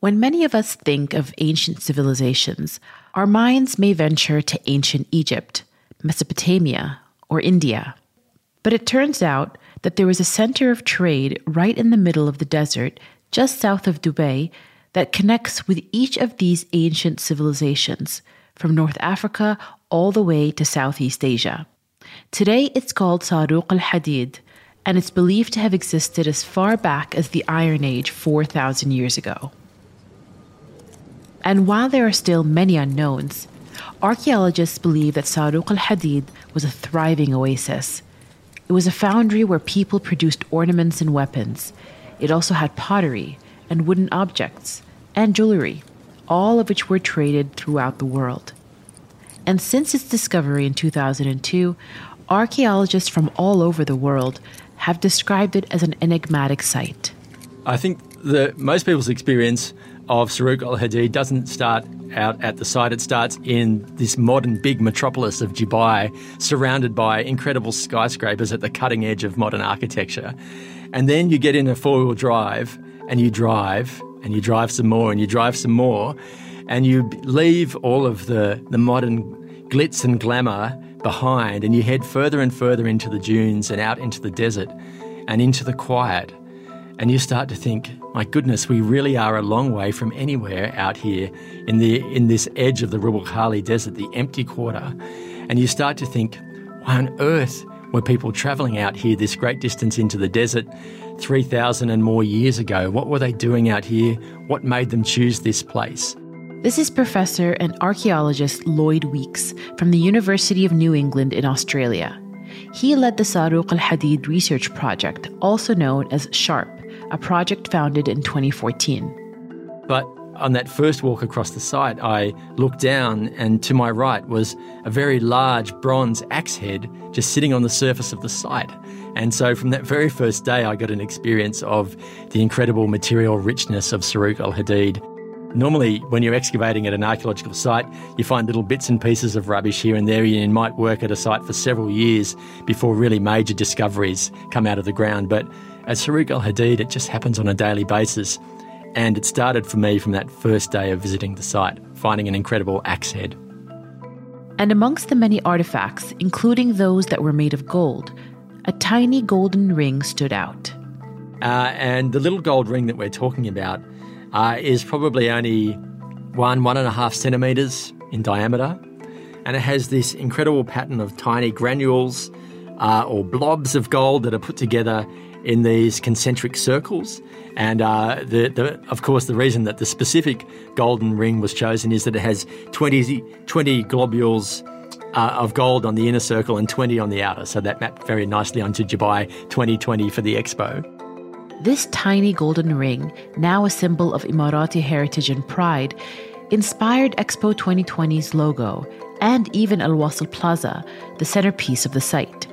When many of us think of ancient civilizations, our minds may venture to ancient Egypt, Mesopotamia, or India. But it turns out that there was a center of trade right in the middle of the desert, just south of Dubai, that connects with each of these ancient civilizations, from North Africa all the way to Southeast Asia. Today it's called Saruq al Hadid, and it's believed to have existed as far back as the Iron Age 4,000 years ago. And while there are still many unknowns, archaeologists believe that Saruq al Hadid was a thriving oasis. It was a foundry where people produced ornaments and weapons. It also had pottery and wooden objects and jewelry, all of which were traded throughout the world. And since its discovery in 2002, archaeologists from all over the world have described it as an enigmatic site. I think that most people's experience of Saruq al Hadid doesn't start out at the site. It starts in this modern big metropolis of Dubai, surrounded by incredible skyscrapers at the cutting edge of modern architecture. And then you get in a four wheel drive and you drive and you drive some more and you drive some more and you leave all of the, the modern glitz and glamour behind and you head further and further into the dunes and out into the desert and into the quiet. And you start to think, my goodness, we really are a long way from anywhere out here in the in this edge of the Rub' Khali Desert, the empty quarter. And you start to think, why on earth were people travelling out here this great distance into the desert 3,000 and more years ago? What were they doing out here? What made them choose this place? This is Professor and archaeologist Lloyd Weeks from the University of New England in Australia. He led the Saruq al Hadid research project, also known as SHARP, a project founded in 2014. But on that first walk across the site, I looked down, and to my right was a very large bronze axe head just sitting on the surface of the site. And so, from that very first day, I got an experience of the incredible material richness of Saruq al Hadid. Normally, when you're excavating at an archaeological site, you find little bits and pieces of rubbish here and there, and you might work at a site for several years before really major discoveries come out of the ground. But at Saruq al Hadid, it just happens on a daily basis. And it started for me from that first day of visiting the site, finding an incredible axe head. And amongst the many artifacts, including those that were made of gold, a tiny golden ring stood out. Uh, and the little gold ring that we're talking about uh, is probably only one, one and a half centimeters in diameter. And it has this incredible pattern of tiny granules uh, or blobs of gold that are put together in these concentric circles. And uh, the, the, of course, the reason that the specific golden ring was chosen is that it has 20, 20 globules uh, of gold on the inner circle and 20 on the outer. So that mapped very nicely onto Dubai 2020 for the expo. This tiny golden ring, now a symbol of Emirati heritage and pride, inspired Expo 2020's logo and even Al Wasl Plaza, the centerpiece of the site.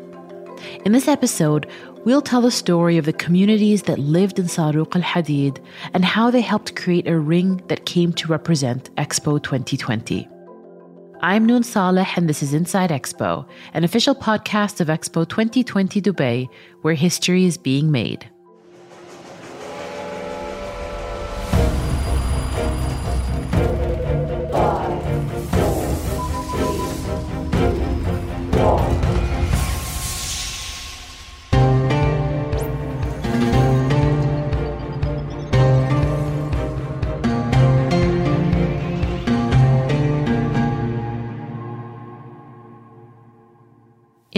In this episode, we'll tell the story of the communities that lived in Saruq al Hadid and how they helped create a ring that came to represent Expo 2020. I'm Noon Saleh, and this is Inside Expo, an official podcast of Expo 2020 Dubai, where history is being made.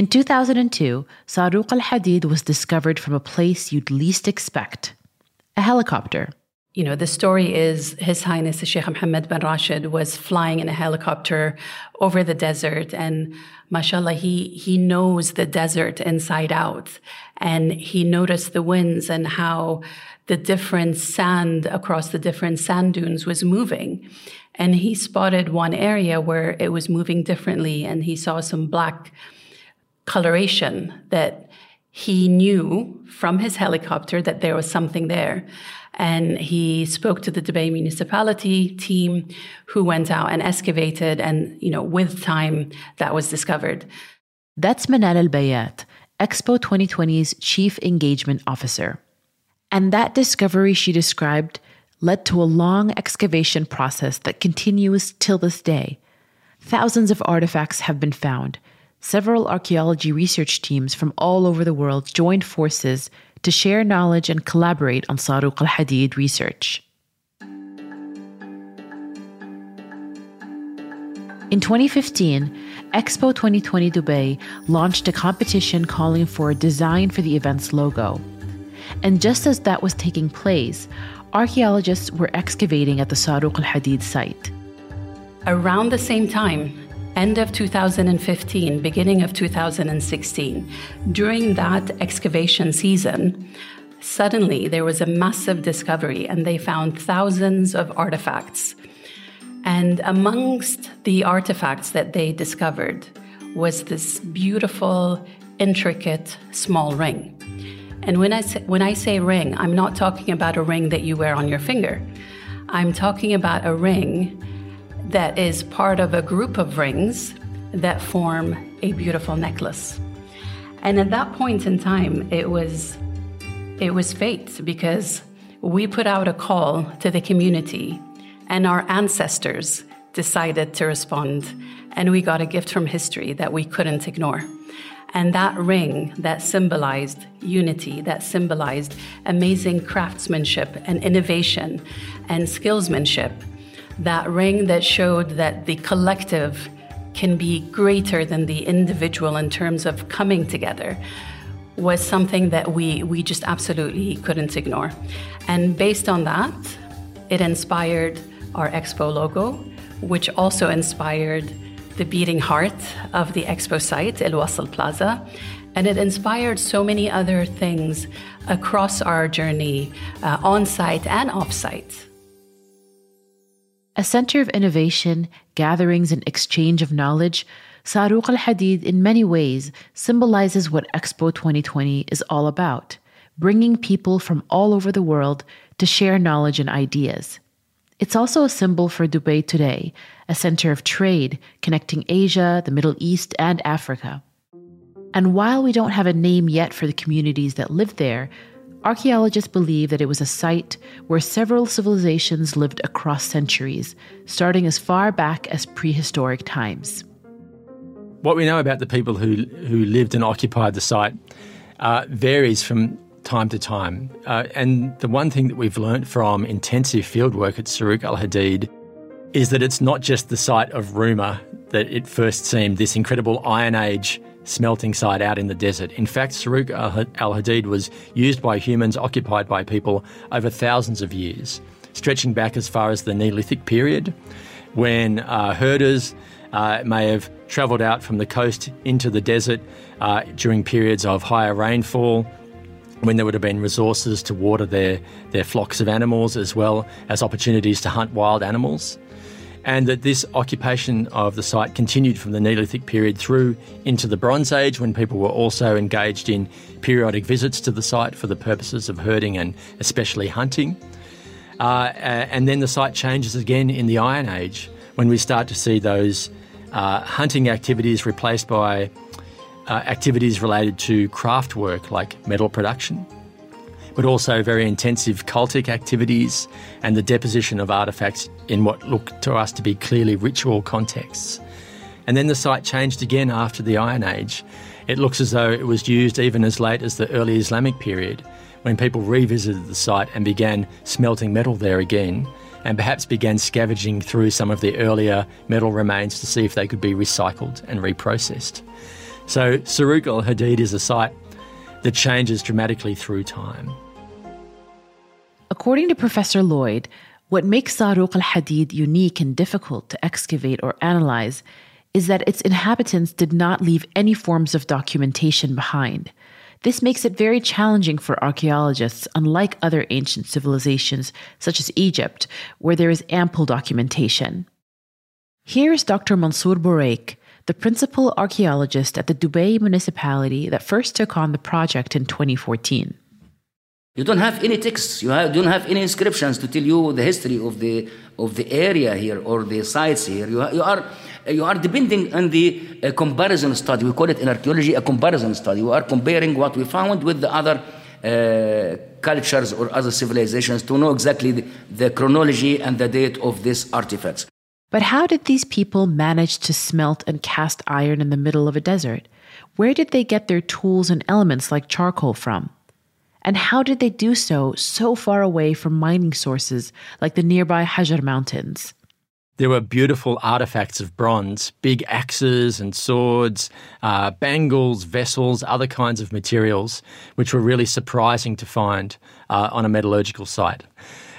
In 2002, Saruq al Hadid was discovered from a place you'd least expect a helicopter. You know, the story is His Highness the Sheikh Mohammed bin Rashid was flying in a helicopter over the desert, and mashallah, he, he knows the desert inside out. And he noticed the winds and how the different sand across the different sand dunes was moving. And he spotted one area where it was moving differently, and he saw some black coloration that he knew from his helicopter that there was something there. And he spoke to the Dubai municipality team who went out and excavated. And, you know, with time, that was discovered. That's Manal Al Bayat, Expo 2020's chief engagement officer. And that discovery she described led to a long excavation process that continues till this day. Thousands of artifacts have been found. Several archaeology research teams from all over the world joined forces to share knowledge and collaborate on Saruq al Hadid research. In 2015, Expo 2020 Dubai launched a competition calling for a design for the event's logo. And just as that was taking place, archaeologists were excavating at the Saruq al Hadid site. Around the same time, end of 2015, beginning of 2016, during that excavation season, suddenly there was a massive discovery and they found thousands of artifacts and amongst the artifacts that they discovered was this beautiful, intricate small ring. And when I, say, when I say ring, I'm not talking about a ring that you wear on your finger. I'm talking about a ring that is part of a group of rings that form a beautiful necklace. And at that point in time, it was it was fate because we put out a call to the community and our ancestors decided to respond, and we got a gift from history that we couldn't ignore. And that ring that symbolized unity, that symbolized amazing craftsmanship and innovation and skillsmanship, that ring that showed that the collective can be greater than the individual in terms of coming together was something that we, we just absolutely couldn't ignore. And based on that, it inspired our expo logo, which also inspired the beating heart of the expo site, Al Wasl Plaza. And it inspired so many other things across our journey, uh, on site and off site. A center of innovation, gatherings, and exchange of knowledge, Saruq al Hadid in many ways symbolizes what Expo 2020 is all about bringing people from all over the world to share knowledge and ideas. It's also a symbol for Dubai today, a center of trade connecting Asia, the Middle East, and Africa. And while we don't have a name yet for the communities that live there, archaeologists believe that it was a site where several civilizations lived across centuries, starting as far back as prehistoric times. What we know about the people who, who lived and occupied the site uh, varies from time to time. Uh, and the one thing that we've learnt from intensive fieldwork at Saruq al Hadid is that it's not just the site of rumour that it first seemed this incredible Iron Age smelting site out in the desert. In fact, Saruq al Hadid was used by humans occupied by people over thousands of years, stretching back as far as the Neolithic period, when uh, herders uh, may have travelled out from the coast into the desert uh, during periods of higher rainfall when there would have been resources to water their, their flocks of animals as well as opportunities to hunt wild animals. And that this occupation of the site continued from the Neolithic period through into the Bronze Age when people were also engaged in periodic visits to the site for the purposes of herding and especially hunting. Uh, and then the site changes again in the Iron Age when we start to see those uh, hunting activities replaced by uh, activities related to craft work like metal production, but also very intensive cultic activities and the deposition of artefacts in what look to us to be clearly ritual contexts. And then the site changed again after the Iron Age. It looks as though it was used even as late as the early Islamic period, when people revisited the site and began smelting metal there again, and perhaps began scavenging through some of the earlier metal remains to see if they could be recycled and reprocessed. So Saruq al Hadid is a site that changes dramatically through time. According to Professor Lloyd, what makes Saruq al Hadid unique and difficult to excavate or analyze is that its inhabitants did not leave any forms of documentation behind. This makes it very challenging for archaeologists, unlike other ancient civilizations, such as Egypt, where there is ample documentation. Here is Dr. Mansour Boraik, the principal archaeologist at the Dubai municipality that first took on the project in 2014. You don't have any texts, you have, don't have any inscriptions to tell you the history of the, of the area here or the sites here. You, you, are, you are depending on the uh, comparison study. We call it in archaeology a comparison study. We are comparing what we found with the other uh, cultures or other civilizations to know exactly the, the chronology and the date of these artifacts. But how did these people manage to smelt and cast iron in the middle of a desert? Where did they get their tools and elements like charcoal from? And how did they do so so far away from mining sources like the nearby Hajar Mountains? There were beautiful artifacts of bronze, big axes and swords, uh, bangles, vessels, other kinds of materials, which were really surprising to find uh, on a metallurgical site.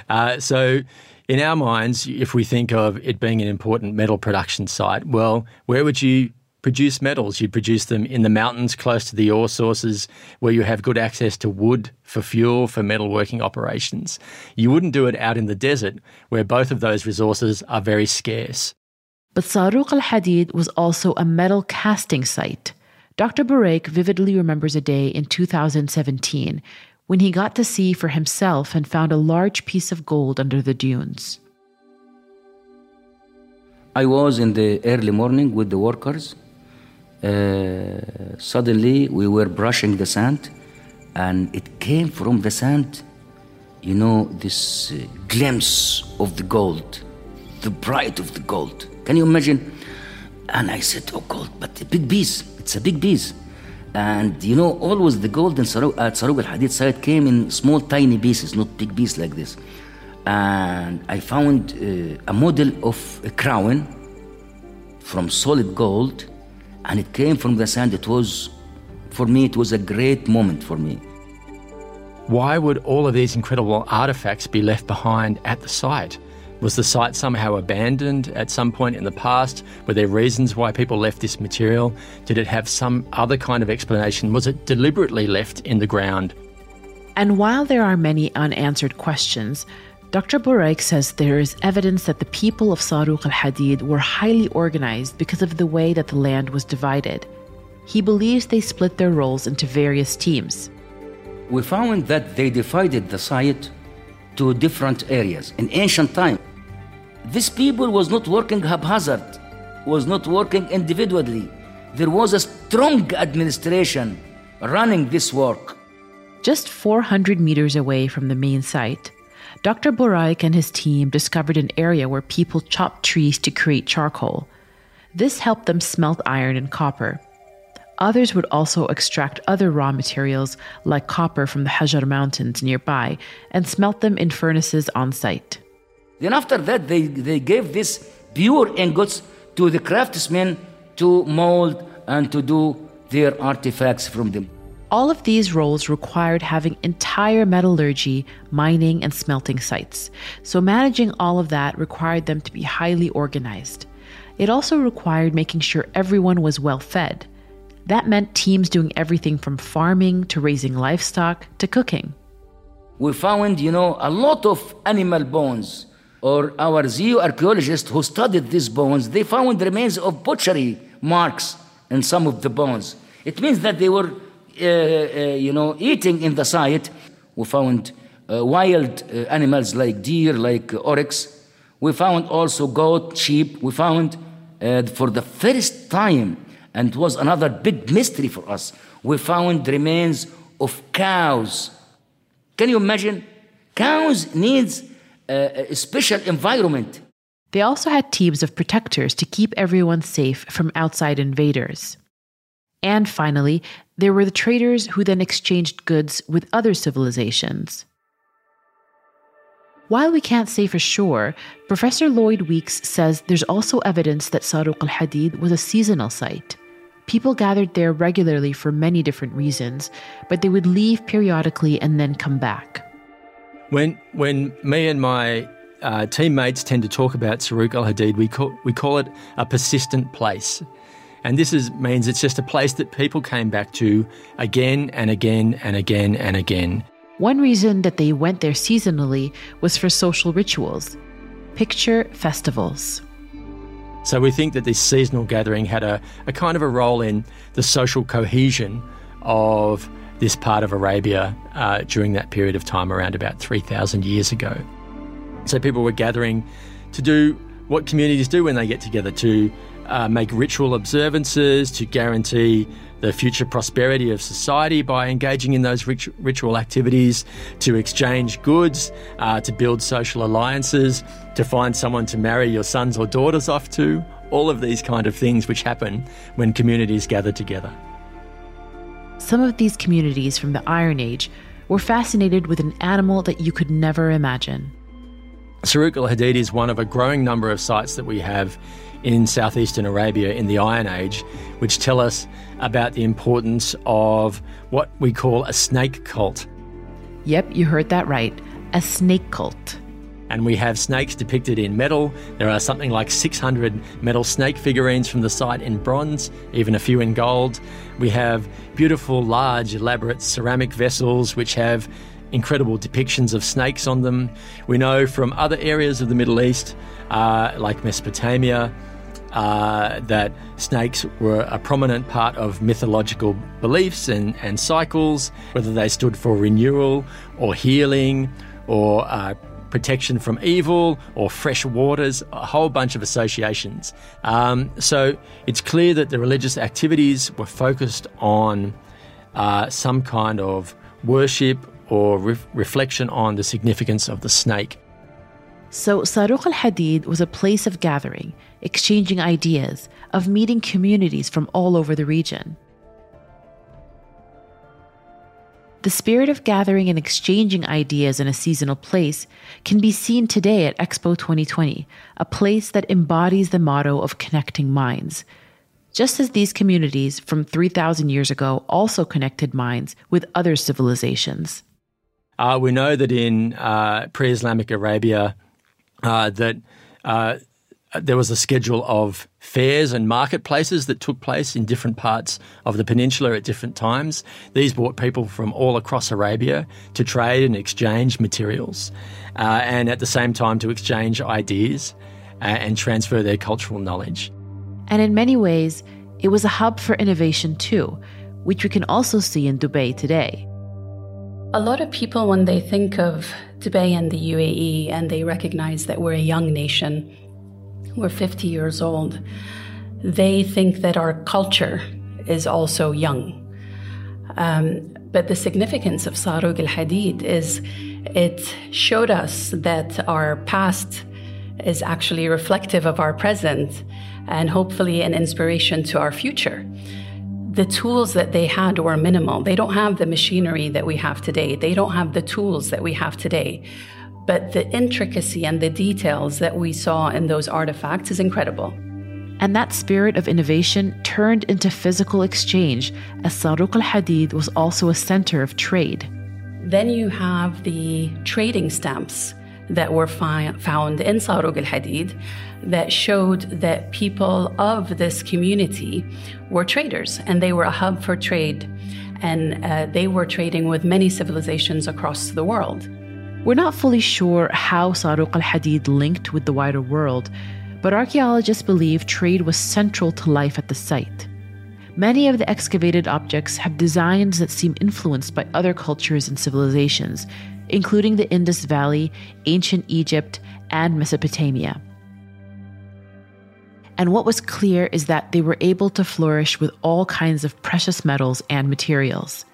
Uh, so, in our minds, if we think of it being an important metal production site, well, where would you produce metals. You'd produce them in the mountains close to the ore sources where you have good access to wood for fuel for metalworking operations. You wouldn't do it out in the desert where both of those resources are very scarce. But Saruq al Hadid was also a metal casting site. Dr. Boraik vividly remembers a day in 2017 when he got to see for himself and found a large piece of gold under the dunes. I was in the early morning with the workers uh, suddenly we were brushing the sand and it came from the sand you know this uh, glimpse of the gold the bright of the gold. Can you imagine? And i said oh gold but a big piece it's a big piece and you know always the gold in Saru- at Saruq al-Hadid site came in small tiny pieces not big pieces like this. And i found uh, a model of a crown from solid gold and it came from the sand. It was, for me, it was a great moment for me. Why would all of these incredible artifacts be left behind at the site? Was the site somehow abandoned at some point in the past? Were there reasons why people left this material? Did it have some other kind of explanation? Was it deliberately left in the ground? And while there are many unanswered questions, Dr. Boraik says there is evidence that the people of Saruq al Hadid were highly organized because of the way that the land was divided. He believes they split their roles into various teams. We found that they divided the site to different areas. In ancient time, this people was not working haphazard, was not working individually. There was a strong administration running this work. Just 400 meters away from the main site, Dr. Boraik and his team discovered an area where people chopped trees to create charcoal. This helped them smelt iron and copper. Others would also extract other raw materials like copper from the Hajar Mountains nearby and smelt them in furnaces on site. Then, after that, they, they gave this pure ingots to the craftsmen to mold and to do their artifacts from them. All of these roles required having entire metallurgy, mining, and smelting sites. So, managing all of that required them to be highly organized. It also required making sure everyone was well fed. That meant teams doing everything from farming to raising livestock to cooking. We found, you know, a lot of animal bones. Or our zooarchaeologists who studied these bones, they found remains of butchery marks in some of the bones. It means that they were Uh, uh, you know, eating in the site. We found uh, wild uh, animals like deer, like oryx. We found also goat, sheep. We found for the first time, and was another big mystery for us, we found remains of cows. Can you imagine? Cows needs a special environment. They also had teams of protectors to keep everyone safe from outside invaders. And finally, there were the traders who then exchanged goods with other civilizations. While we can't say for sure, Professor Lloyd Weeks says there's also evidence that Saruq al Hadid was a seasonal site. People gathered there regularly for many different reasons, but they would leave periodically and then come back. When, when me and my uh, teammates tend to talk about Saruq al Hadid, we call, we call it a persistent place. And this is, means it's just a place that people came back to again and again and again and again. One reason that they went there seasonally was for social rituals. Picture festivals. So we think that this seasonal gathering had a, a kind of a role in the social cohesion of this part of Arabia uh, during that period of time, around about 3,000 years ago. So people were gathering to do what communities do when they get together to uh, make ritual observances to guarantee the future prosperity of society by engaging in those rit- ritual activities, to exchange goods, uh, to build social alliances, to find someone to marry your sons or daughters off to. All of these kind of things which happen when communities gather together. Some of these communities from the Iron Age were fascinated with an animal that you could never imagine. Saruq al Hadid is one of a growing number of sites that we have in southeastern Arabia in the Iron Age, which tell us about the importance of what we call a snake cult. Yep, you heard that right a snake cult. And we have snakes depicted in metal. There are something like 600 metal snake figurines from the site in bronze, even a few in gold. We have beautiful, large, elaborate ceramic vessels which have incredible depictions of snakes on them. We know from other areas of the Middle East, uh, like Mesopotamia, uh, that snakes were a prominent part of mythological beliefs and, and cycles, whether they stood for renewal or healing or uh, protection from evil or fresh waters, a whole bunch of associations. Um, so it's clear that the religious activities were focused on uh, some kind of worship or re- reflection on the significance of the snake. So, Saruq al Hadid was a place of gathering, exchanging ideas, of meeting communities from all over the region. The spirit of gathering and exchanging ideas in a seasonal place can be seen today at Expo 2020, a place that embodies the motto of connecting minds. Just as these communities from 3,000 years ago also connected minds with other civilizations. Uh, we know that in uh, pre Islamic Arabia, uh, that uh, there was a schedule of fairs and marketplaces that took place in different parts of the peninsula at different times. These brought people from all across Arabia to trade and exchange materials, uh, and at the same time to exchange ideas uh, and transfer their cultural knowledge. And in many ways, it was a hub for innovation too, which we can also see in Dubai today. A lot of people, when they think of Dubai and the UAE and they recognize that we're a young nation, we're 50 years old, they think that our culture is also young. Um, but the significance of Saruq al Hadid is it showed us that our past is actually reflective of our present and hopefully an inspiration to our future the tools that they had were minimal. They don't have the machinery that we have today. They don't have the tools that we have today. But the intricacy and the details that we saw in those artifacts is incredible. And that spirit of innovation turned into physical exchange, as Saruq al Hadid was also a center of trade. Then you have the trading stamps that were fi- found in Saruq al Hadid that showed that people of this community were traders and they were a hub for trade and uh, they were trading with many civilizations across the world. We're not fully sure how Saruq al Hadid linked with the wider world, but archaeologists believe trade was central to life at the site. Many of the excavated objects have designs that seem influenced by other cultures and civilizations, including the Indus Valley, ancient Egypt, and Mesopotamia. And what was clear is that they were able to flourish with all kinds of precious metals and materials.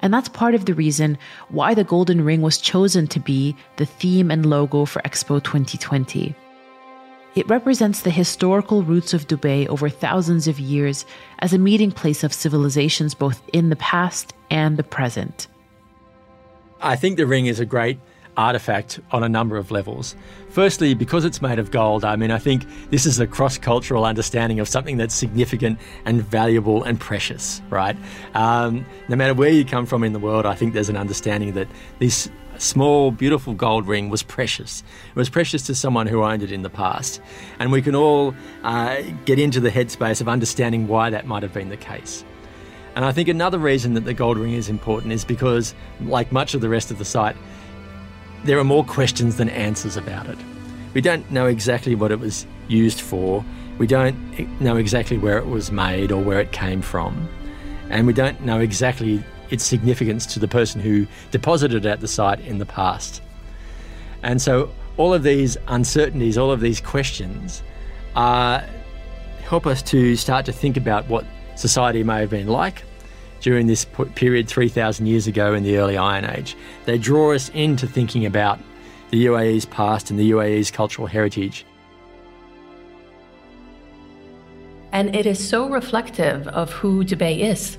And that's part of the reason why the golden ring was chosen to be the theme and logo for Expo 2020. It represents the historical roots of Dubai over thousands of years as a meeting place of civilizations both in the past and the present. I think the ring is a great artifact on a number of levels. Firstly, because it's made of gold, I mean, I think this is a cross cultural understanding of something that's significant and valuable and precious, right? Um, no matter where you come from in the world, I think there's an understanding that this small, beautiful gold ring was precious. It was precious to someone who owned it in the past. And we can all uh, get into the headspace of understanding why that might have been the case. And I think another reason that the gold ring is important is because, like much of the rest of the site, there are more questions than answers about it. We don't know exactly what it was used for. We don't know exactly where it was made or where it came from. And we don't know exactly its significance to the person who deposited it at the site in the past. And so all of these uncertainties, all of these questions are help us to start to think about what society may have been like during this period 3,000 years ago in the early Iron Age. They draw us into thinking about the UAE's past and the UAE's cultural heritage. And it is so reflective of who Dubai is.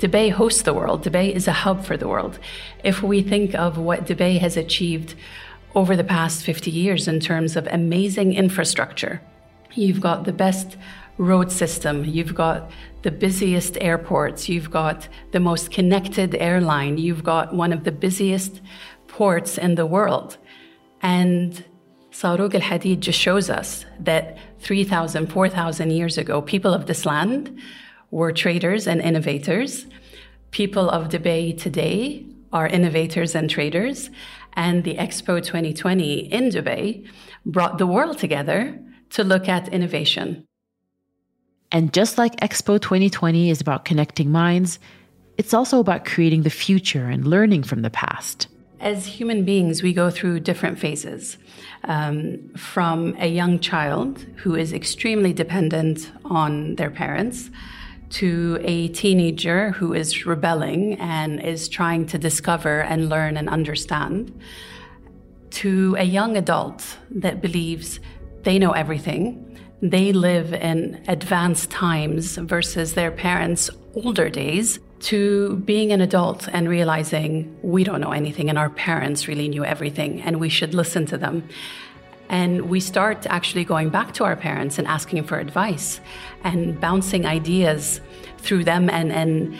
Dubai hosts the world. Dubai is a hub for the world. If we think of what Dubai has achieved over the past 50 years in terms of amazing infrastructure, you've got the best road system, you've got the busiest airports, you've got the most connected airline, you've got one of the busiest ports in the world. And Saruq al Hadid just shows us that 3,000, 4,000 years ago, people of this land were traders and innovators. People of Dubai today are innovators and traders. And the Expo 2020 in Dubai brought the world together to look at innovation. And just like Expo 2020 is about connecting minds, it's also about creating the future and learning from the past. As human beings, we go through different phases. Um, from a young child who is extremely dependent on their parents to a teenager who is rebelling and is trying to discover and learn and understand, to a young adult that believes they know everything. They live in advanced times versus their parents' older days, to being an adult and realizing we don't know anything and our parents really knew everything and we should listen to them. And we start actually going back to our parents and asking for advice and bouncing ideas through them and, and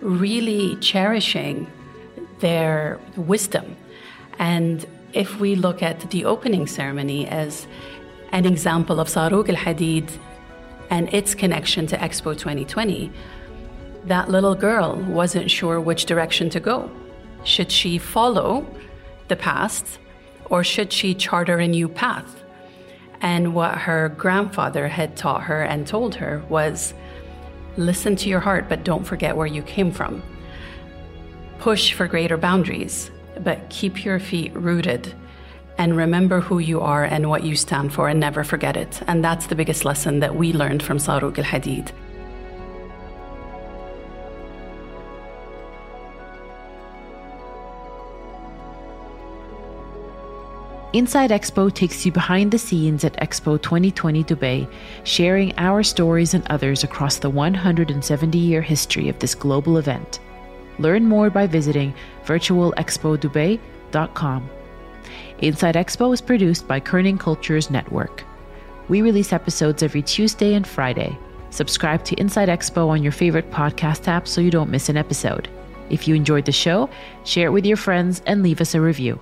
really cherishing their wisdom. And if we look at the opening ceremony as an example of Saruq al Hadid and its connection to Expo 2020, that little girl wasn't sure which direction to go. Should she follow the past or should she charter a new path? And what her grandfather had taught her and told her was listen to your heart, but don't forget where you came from. Push for greater boundaries, but keep your feet rooted and remember who you are and what you stand for and never forget it. And that's the biggest lesson that we learned from Saruq al Hadid. Inside Expo takes you behind the scenes at Expo 2020 Dubai, sharing our stories and others across the 170 year history of this global event. Learn more by visiting virtualexpodubai.com. Inside Expo is produced by Kerning Cultures Network. We release episodes every Tuesday and Friday. Subscribe to Inside Expo on your favorite podcast app so you don't miss an episode. If you enjoyed the show, share it with your friends and leave us a review.